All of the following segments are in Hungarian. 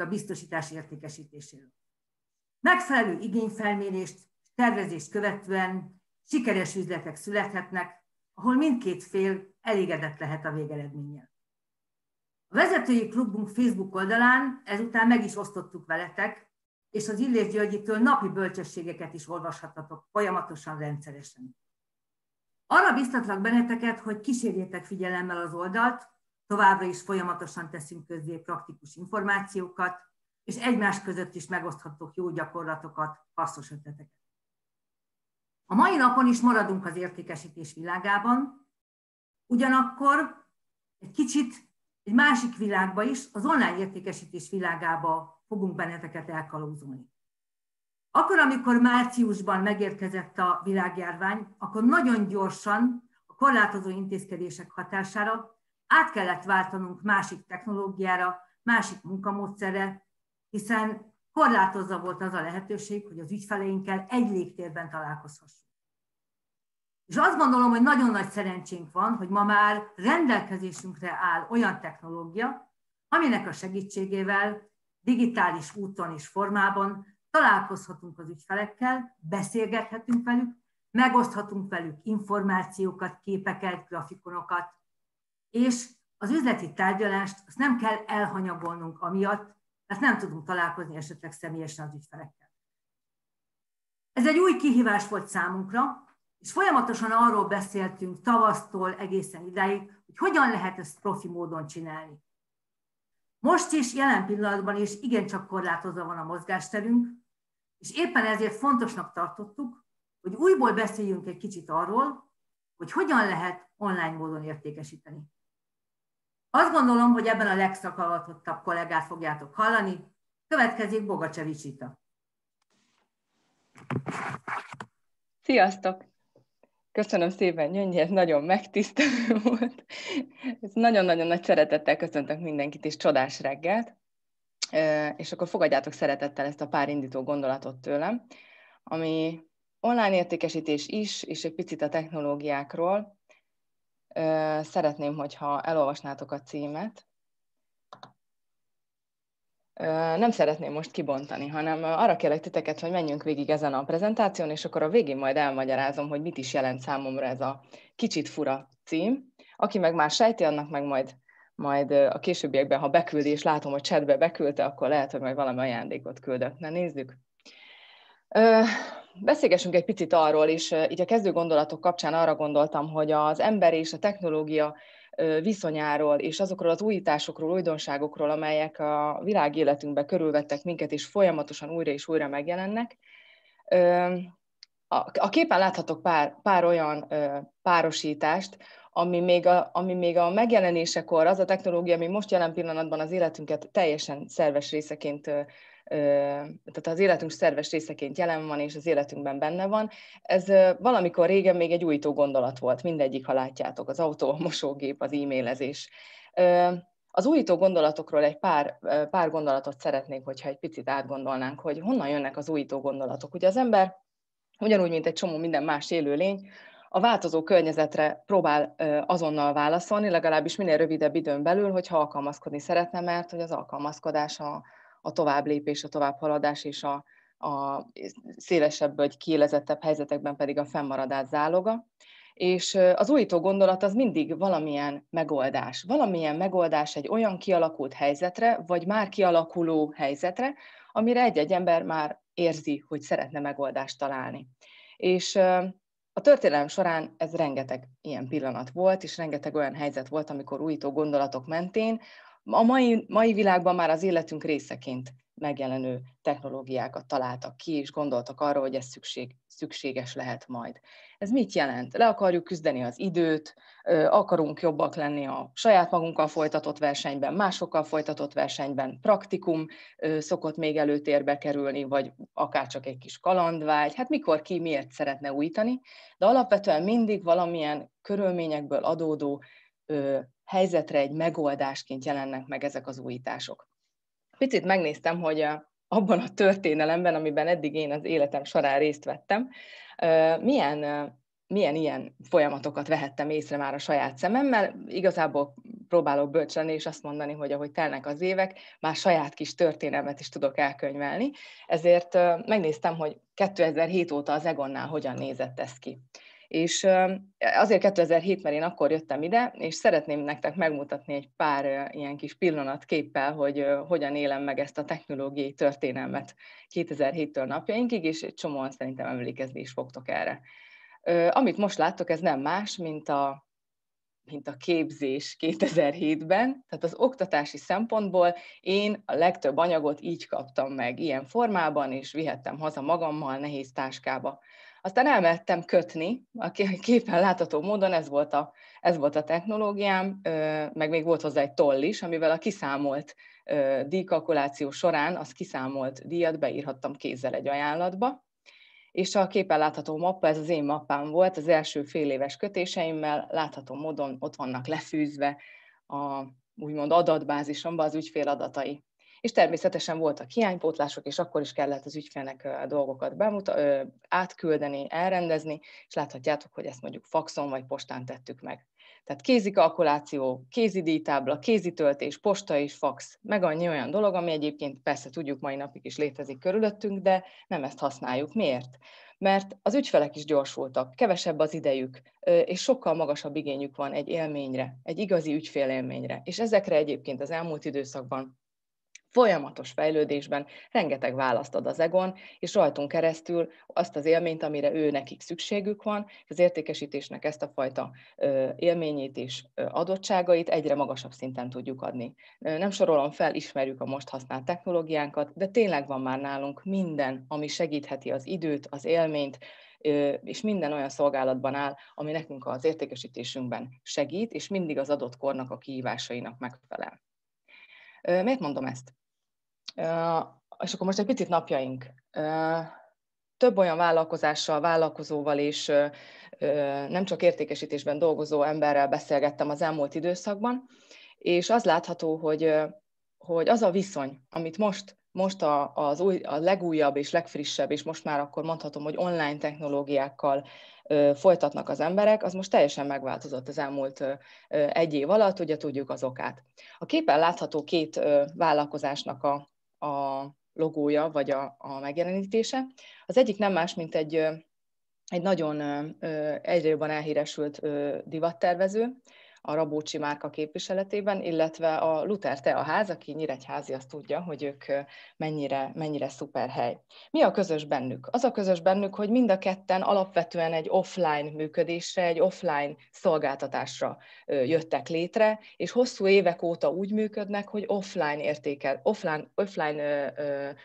a biztosítás értékesítéséről. Megfelelő igényfelmérést, tervezést követően sikeres üzletek születhetnek, ahol mindkét fél elégedett lehet a végeredménnyel. A vezetői klubunk Facebook oldalán ezután meg is osztottuk veletek, és az Illés Györgyitől napi bölcsességeket is olvashatatok folyamatosan, rendszeresen. Arra biztatlak benneteket, hogy kísérjétek figyelemmel az oldalt, továbbra is folyamatosan teszünk közzé praktikus információkat, és egymás között is megoszthatok jó gyakorlatokat, hasznos ötleteket. A mai napon is maradunk az értékesítés világában, ugyanakkor egy kicsit egy másik világba is, az online értékesítés világába fogunk benneteket elkalózolni. Akkor, amikor márciusban megérkezett a világjárvány, akkor nagyon gyorsan a korlátozó intézkedések hatására át kellett váltanunk másik technológiára, másik munkamódszerre, hiszen korlátozza volt az a lehetőség, hogy az ügyfeleinkkel egy légtérben találkozhassunk. És azt gondolom, hogy nagyon nagy szerencsénk van, hogy ma már rendelkezésünkre áll olyan technológia, aminek a segítségével digitális úton és formában találkozhatunk az ügyfelekkel, beszélgethetünk velük, megoszthatunk velük információkat, képeket, grafikonokat, és az üzleti tárgyalást azt nem kell elhanyagolnunk amiatt, mert nem tudunk találkozni esetleg személyesen az ügyfelekkel. Ez egy új kihívás volt számunkra, és folyamatosan arról beszéltünk tavasztól egészen idáig, hogy hogyan lehet ezt profi módon csinálni. Most is, jelen pillanatban is igencsak korlátozva van a mozgásterünk, és éppen ezért fontosnak tartottuk, hogy újból beszéljünk egy kicsit arról, hogy hogyan lehet online módon értékesíteni. Azt gondolom, hogy ebben a legszakavatottabb kollégát fogjátok hallani. Következik Bogacsevics. Sziasztok! Köszönöm szépen, Gyöngyi, ez nagyon megtisztelő volt. Ez nagyon-nagyon nagy szeretettel köszöntök mindenkit, és csodás reggelt. És akkor fogadjátok szeretettel ezt a pár gondolatot tőlem, ami online értékesítés is, és egy picit a technológiákról. Szeretném, hogyha elolvasnátok a címet, nem szeretném most kibontani, hanem arra kérlek titeket, hogy menjünk végig ezen a prezentáción, és akkor a végén majd elmagyarázom, hogy mit is jelent számomra ez a kicsit fura cím. Aki meg már sejti, annak meg majd, majd a későbbiekben, ha beküldi, és látom, hogy chatbe beküldte, akkor lehet, hogy majd valami ajándékot küldök. Na nézzük. Beszélgessünk egy picit arról, és így a kezdő gondolatok kapcsán arra gondoltam, hogy az ember és a technológia viszonyáról és azokról az újításokról, újdonságokról, amelyek a világ életünkbe körülvettek minket, és folyamatosan újra és újra megjelennek. A képen láthatok pár, pár olyan párosítást, ami még, a, ami még a megjelenésekor, az a technológia, ami most jelen pillanatban az életünket teljesen szerves részeként tehát az életünk szerves részeként jelen van, és az életünkben benne van. Ez valamikor régen még egy újító gondolat volt, mindegyik, ha látjátok, az autó, a mosógép, az e-mailezés. Az újító gondolatokról egy pár, pár gondolatot szeretnék, hogyha egy picit átgondolnánk, hogy honnan jönnek az újító gondolatok. Ugye az ember, ugyanúgy, mint egy csomó minden más élőlény, a változó környezetre próbál azonnal válaszolni, legalábbis minél rövidebb időn belül, hogyha alkalmazkodni szeretne, mert hogy az alkalmazkodás a, a tovább lépés, a továbbhaladás és a, a szélesebb vagy kiélezettebb helyzetekben pedig a fennmaradás záloga. És az újító gondolat az mindig valamilyen megoldás. Valamilyen megoldás egy olyan kialakult helyzetre, vagy már kialakuló helyzetre, amire egy-egy ember már érzi, hogy szeretne megoldást találni. És a történelem során ez rengeteg ilyen pillanat volt, és rengeteg olyan helyzet volt, amikor újító gondolatok mentén a mai, mai világban már az életünk részeként megjelenő technológiákat találtak ki, és gondoltak arra, hogy ez szükség, szükséges lehet majd. Ez mit jelent? Le akarjuk küzdeni az időt, akarunk jobbak lenni a saját magunkkal folytatott versenyben, másokkal folytatott versenyben, praktikum szokott még előtérbe kerülni, vagy akár csak egy kis kalandvágy, hát mikor ki miért szeretne újítani, de alapvetően mindig valamilyen körülményekből adódó helyzetre egy megoldásként jelennek meg ezek az újítások. Picit megnéztem, hogy abban a történelemben, amiben eddig én az életem során részt vettem, milyen, milyen ilyen folyamatokat vehettem észre már a saját szememmel. Igazából próbálok bölcs és azt mondani, hogy ahogy telnek az évek, már saját kis történelmet is tudok elkönyvelni. Ezért megnéztem, hogy 2007 óta az Egonnál hogyan nézett ez ki. És azért 2007, mert én akkor jöttem ide, és szeretném nektek megmutatni egy pár ilyen kis pillanatképpel, hogy hogyan élem meg ezt a technológiai történelmet 2007-től napjainkig, és egy csomóan szerintem emlékezni is fogtok erre. Amit most láttok, ez nem más, mint a, mint a képzés 2007-ben, tehát az oktatási szempontból én a legtöbb anyagot így kaptam meg, ilyen formában, és vihettem haza magammal nehéz táskába. Aztán elmehettem kötni, a képen látható módon ez volt a, ez volt a technológiám, meg még volt hozzá egy toll is, amivel a kiszámolt díjkalkuláció során az kiszámolt díjat beírhattam kézzel egy ajánlatba, és a képen látható mappa, ez az én mappám volt, az első fél éves kötéseimmel látható módon ott vannak lefűzve a úgymond adatbázisomban az ügyfél adatai és természetesen voltak hiánypótlások, és akkor is kellett az ügyfélnek dolgokat bemuta- átküldeni, elrendezni, és láthatjátok, hogy ezt mondjuk faxon vagy postán tettük meg. Tehát kézi kalkuláció, kézi díjtábla, kézi töltés, posta és fax, meg annyi olyan dolog, ami egyébként persze tudjuk mai napig is létezik körülöttünk, de nem ezt használjuk. Miért? Mert az ügyfelek is gyorsultak, kevesebb az idejük, és sokkal magasabb igényük van egy élményre, egy igazi ügyfélélményre. És ezekre egyébként az elmúlt időszakban folyamatos fejlődésben rengeteg választ ad az Egon, és rajtunk keresztül azt az élményt, amire ő nekik szükségük van, az értékesítésnek ezt a fajta élményét és adottságait egyre magasabb szinten tudjuk adni. Nem sorolom fel, ismerjük a most használt technológiánkat, de tényleg van már nálunk minden, ami segítheti az időt, az élményt, és minden olyan szolgálatban áll, ami nekünk az értékesítésünkben segít, és mindig az adott kornak a kihívásainak megfelel. Miért mondom ezt? És akkor most egy picit napjaink. Több olyan vállalkozással, vállalkozóval és nem csak értékesítésben dolgozó emberrel beszélgettem az elmúlt időszakban, és az látható, hogy, hogy az a viszony, amit most, most a, az új, a legújabb és legfrissebb, és most már akkor mondhatom, hogy online technológiákkal folytatnak az emberek, az most teljesen megváltozott az elmúlt egy év alatt, ugye tudjuk az okát. A képen látható két vállalkozásnak a, a logója, vagy a, a megjelenítése. Az egyik nem más, mint egy, egy nagyon egyre jobban elhíresült divattervező, a Rabócsi márka képviseletében, illetve a Luther Teaház, aki Nyíregyházi, azt tudja, hogy ők mennyire, mennyire szuper hely. Mi a közös bennük? Az a közös bennük, hogy mind a ketten alapvetően egy offline működésre, egy offline szolgáltatásra jöttek létre, és hosszú évek óta úgy működnek, hogy offline értékel, offline, offline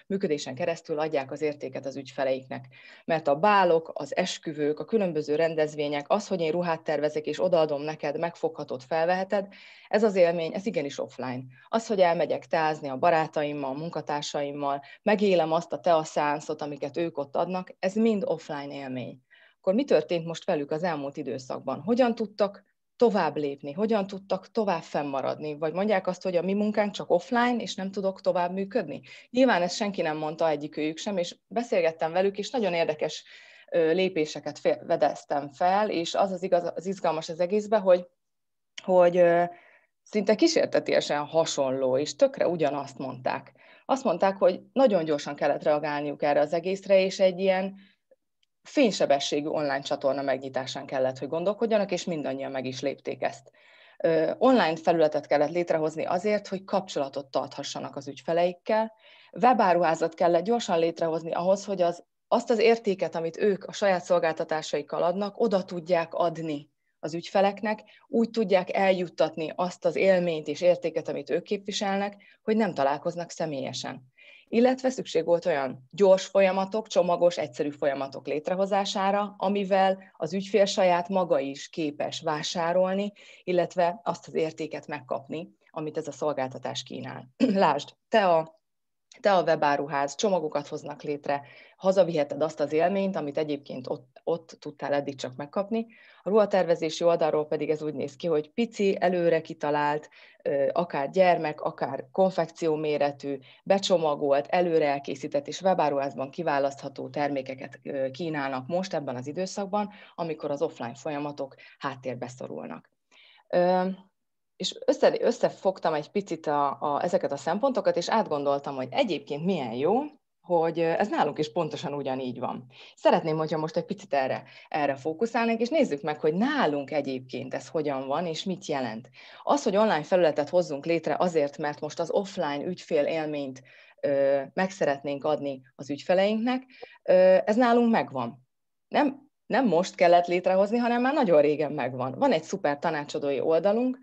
működésen keresztül adják az értéket az ügyfeleiknek. Mert a bálok, az esküvők, a különböző rendezvények, az, hogy én ruhát tervezek és odaadom neked, megfogható kapcsolatot felveheted. Ez az élmény, ez igenis offline. Az, hogy elmegyek teázni a barátaimmal, a munkatársaimmal, megélem azt a teaszánszot, amiket ők ott adnak, ez mind offline élmény. Akkor mi történt most velük az elmúlt időszakban? Hogyan tudtak tovább lépni, hogyan tudtak tovább fennmaradni, vagy mondják azt, hogy a mi munkánk csak offline, és nem tudok tovább működni. Nyilván ezt senki nem mondta egyikőjük sem, és beszélgettem velük, és nagyon érdekes lépéseket vedeztem fel, és az az, igaz, az izgalmas az egészben, hogy hogy szinte kísértetiesen hasonló, és tökre ugyanazt mondták. Azt mondták, hogy nagyon gyorsan kellett reagálniuk erre az egészre, és egy ilyen fénysebességű online csatorna megnyitásán kellett, hogy gondolkodjanak, és mindannyian meg is lépték ezt. Online felületet kellett létrehozni azért, hogy kapcsolatot tarthassanak az ügyfeleikkel. Webáruházat kellett gyorsan létrehozni ahhoz, hogy az, azt az értéket, amit ők a saját szolgáltatásaikkal adnak, oda tudják adni az ügyfeleknek, úgy tudják eljuttatni azt az élményt és értéket, amit ők képviselnek, hogy nem találkoznak személyesen. Illetve szükség volt olyan gyors folyamatok, csomagos, egyszerű folyamatok létrehozására, amivel az ügyfél saját maga is képes vásárolni, illetve azt az értéket megkapni, amit ez a szolgáltatás kínál. Lásd, te a te a webáruház, csomagokat hoznak létre, hazaviheted azt az élményt, amit egyébként ott, ott tudtál eddig csak megkapni. A ruhatervezési oldalról pedig ez úgy néz ki, hogy pici, előre kitalált, akár gyermek, akár konfekció méretű, becsomagolt, előre elkészített és webáruházban kiválasztható termékeket kínálnak most ebben az időszakban, amikor az offline folyamatok háttérbe szorulnak. És össze, összefogtam egy picit a, a, ezeket a szempontokat, és átgondoltam, hogy egyébként milyen jó, hogy ez nálunk is pontosan ugyanígy van. Szeretném, hogyha most egy picit erre, erre fókuszálnánk, és nézzük meg, hogy nálunk egyébként ez hogyan van, és mit jelent. Az, hogy online felületet hozzunk létre azért, mert most az offline ügyfél élményt ö, meg szeretnénk adni az ügyfeleinknek, ö, ez nálunk megvan. Nem, nem most kellett létrehozni, hanem már nagyon régen megvan. Van egy szuper tanácsadói oldalunk,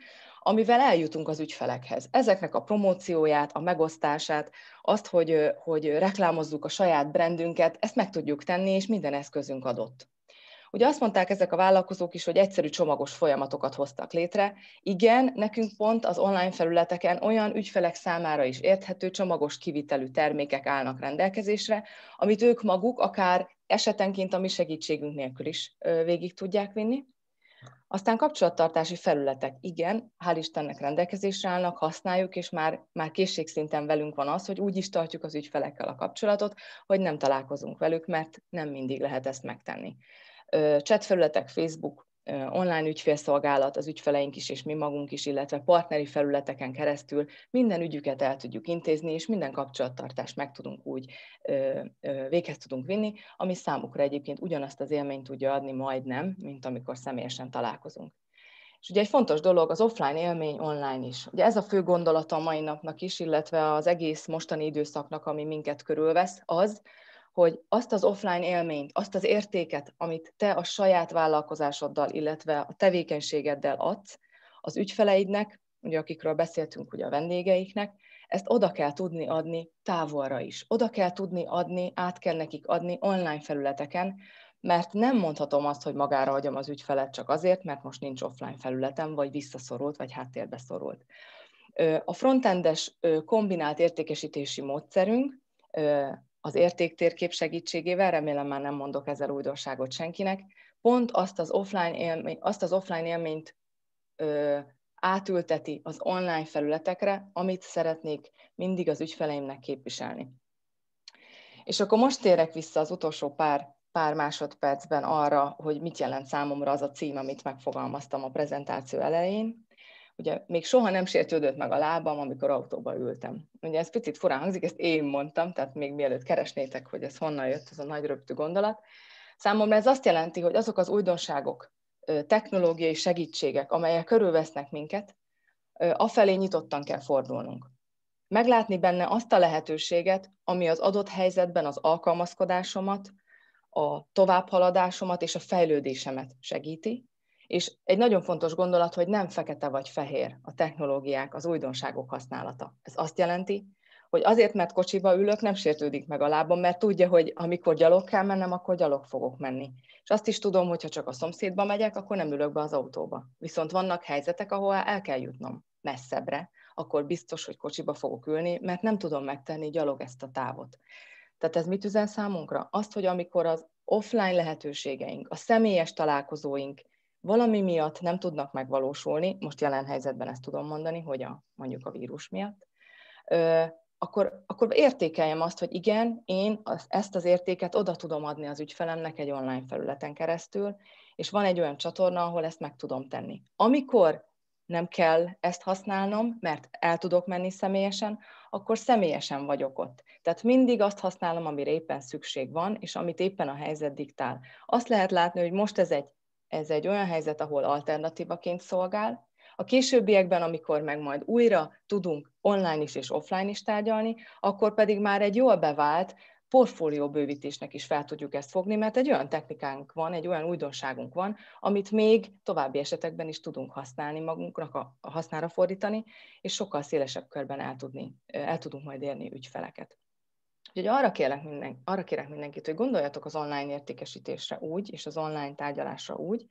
amivel eljutunk az ügyfelekhez. Ezeknek a promócióját, a megosztását, azt, hogy, hogy reklámozzuk a saját brandünket, ezt meg tudjuk tenni, és minden eszközünk adott. Ugye azt mondták ezek a vállalkozók is, hogy egyszerű csomagos folyamatokat hoztak létre. Igen, nekünk pont az online felületeken olyan ügyfelek számára is érthető csomagos kivitelű termékek állnak rendelkezésre, amit ők maguk akár esetenként a mi segítségünk nélkül is végig tudják vinni. Aztán kapcsolattartási felületek, igen, hál' Istennek rendelkezésre állnak, használjuk, és már, már készségszinten velünk van az, hogy úgy is tartjuk az ügyfelekkel a kapcsolatot, hogy nem találkozunk velük, mert nem mindig lehet ezt megtenni. Chat felületek, Facebook, online ügyfélszolgálat, az ügyfeleink is és mi magunk is, illetve partneri felületeken keresztül minden ügyüket el tudjuk intézni, és minden kapcsolattartást meg tudunk úgy véghez tudunk vinni, ami számukra egyébként ugyanazt az élményt tudja adni majdnem, mint amikor személyesen találkozunk. És ugye egy fontos dolog az offline élmény online is. Ugye ez a fő gondolata a mai napnak is, illetve az egész mostani időszaknak, ami minket körülvesz, az, hogy azt az offline élményt, azt az értéket, amit te a saját vállalkozásoddal, illetve a tevékenységeddel adsz az ügyfeleidnek, ugye akikről beszéltünk, ugye a vendégeiknek, ezt oda kell tudni adni távolra is. Oda kell tudni adni, át kell nekik adni online felületeken, mert nem mondhatom azt, hogy magára hagyom az ügyfelet csak azért, mert most nincs offline felületem, vagy visszaszorult, vagy háttérbe szorult. A frontendes kombinált értékesítési módszerünk az értéktérkép segítségével, remélem már nem mondok ezzel újdonságot senkinek, pont azt az offline, élmény, azt az offline élményt ö, átülteti az online felületekre, amit szeretnék mindig az ügyfeleimnek képviselni. És akkor most térek vissza az utolsó pár, pár másodpercben arra, hogy mit jelent számomra az a cím, amit megfogalmaztam a prezentáció elején. Ugye még soha nem sértődött meg a lábam, amikor autóba ültem. Ugye ez picit furán hangzik, ezt én mondtam, tehát még mielőtt keresnétek, hogy ez honnan jött, ez a nagy röptű gondolat. Számomra ez azt jelenti, hogy azok az újdonságok, technológiai segítségek, amelyek körülvesznek minket, afelé nyitottan kell fordulnunk. Meglátni benne azt a lehetőséget, ami az adott helyzetben az alkalmazkodásomat, a továbbhaladásomat és a fejlődésemet segíti, és egy nagyon fontos gondolat, hogy nem fekete vagy fehér a technológiák, az újdonságok használata. Ez azt jelenti, hogy azért, mert kocsiba ülök, nem sértődik meg a lábam, mert tudja, hogy amikor gyalog kell mennem, akkor gyalog fogok menni. És azt is tudom, hogy ha csak a szomszédba megyek, akkor nem ülök be az autóba. Viszont vannak helyzetek, ahol el kell jutnom messzebbre, akkor biztos, hogy kocsiba fogok ülni, mert nem tudom megtenni gyalog ezt a távot. Tehát ez mit üzen számunkra? Azt, hogy amikor az offline lehetőségeink, a személyes találkozóink valami miatt nem tudnak megvalósulni, most jelen helyzetben ezt tudom mondani, hogy a, mondjuk a vírus miatt, akkor, akkor értékeljem azt, hogy igen, én az, ezt az értéket oda tudom adni az ügyfelemnek egy online felületen keresztül, és van egy olyan csatorna, ahol ezt meg tudom tenni. Amikor nem kell ezt használnom, mert el tudok menni személyesen, akkor személyesen vagyok ott. Tehát mindig azt használom, amire éppen szükség van, és amit éppen a helyzet diktál. Azt lehet látni, hogy most ez egy ez egy olyan helyzet, ahol alternatívaként szolgál. A későbbiekben, amikor meg majd újra tudunk online is és offline is tárgyalni, akkor pedig már egy jól bevált portfólió bővítésnek is fel tudjuk ezt fogni, mert egy olyan technikánk van, egy olyan újdonságunk van, amit még további esetekben is tudunk használni magunknak, a, hasznára fordítani, és sokkal szélesebb körben el, tudni, el tudunk majd érni ügyfeleket. Úgyhogy arra kérek, minden, arra kérek mindenkit, hogy gondoljatok az online értékesítésre úgy, és az online tárgyalásra úgy,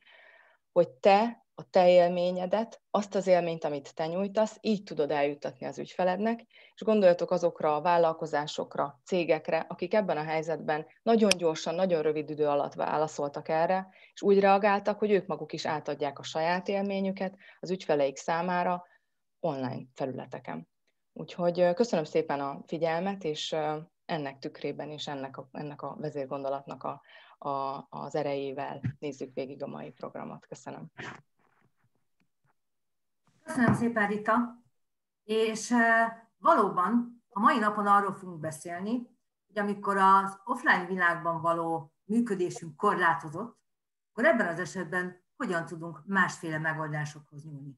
hogy te a te élményedet, azt az élményt, amit te nyújtasz, így tudod eljuttatni az ügyfelednek, és gondoljatok azokra a vállalkozásokra, cégekre, akik ebben a helyzetben nagyon gyorsan, nagyon rövid idő alatt válaszoltak erre, és úgy reagáltak, hogy ők maguk is átadják a saját élményüket az ügyfeleik számára online felületeken. Úgyhogy köszönöm szépen a figyelmet, és ennek tükrében és ennek a, ennek a vezérgondolatnak a, a, az erejével nézzük végig a mai programot. Köszönöm. Köszönöm szépen, Rita. És valóban a mai napon arról fogunk beszélni, hogy amikor az offline világban való működésünk korlátozott, akkor ebben az esetben hogyan tudunk másféle megoldásokhoz nyúlni.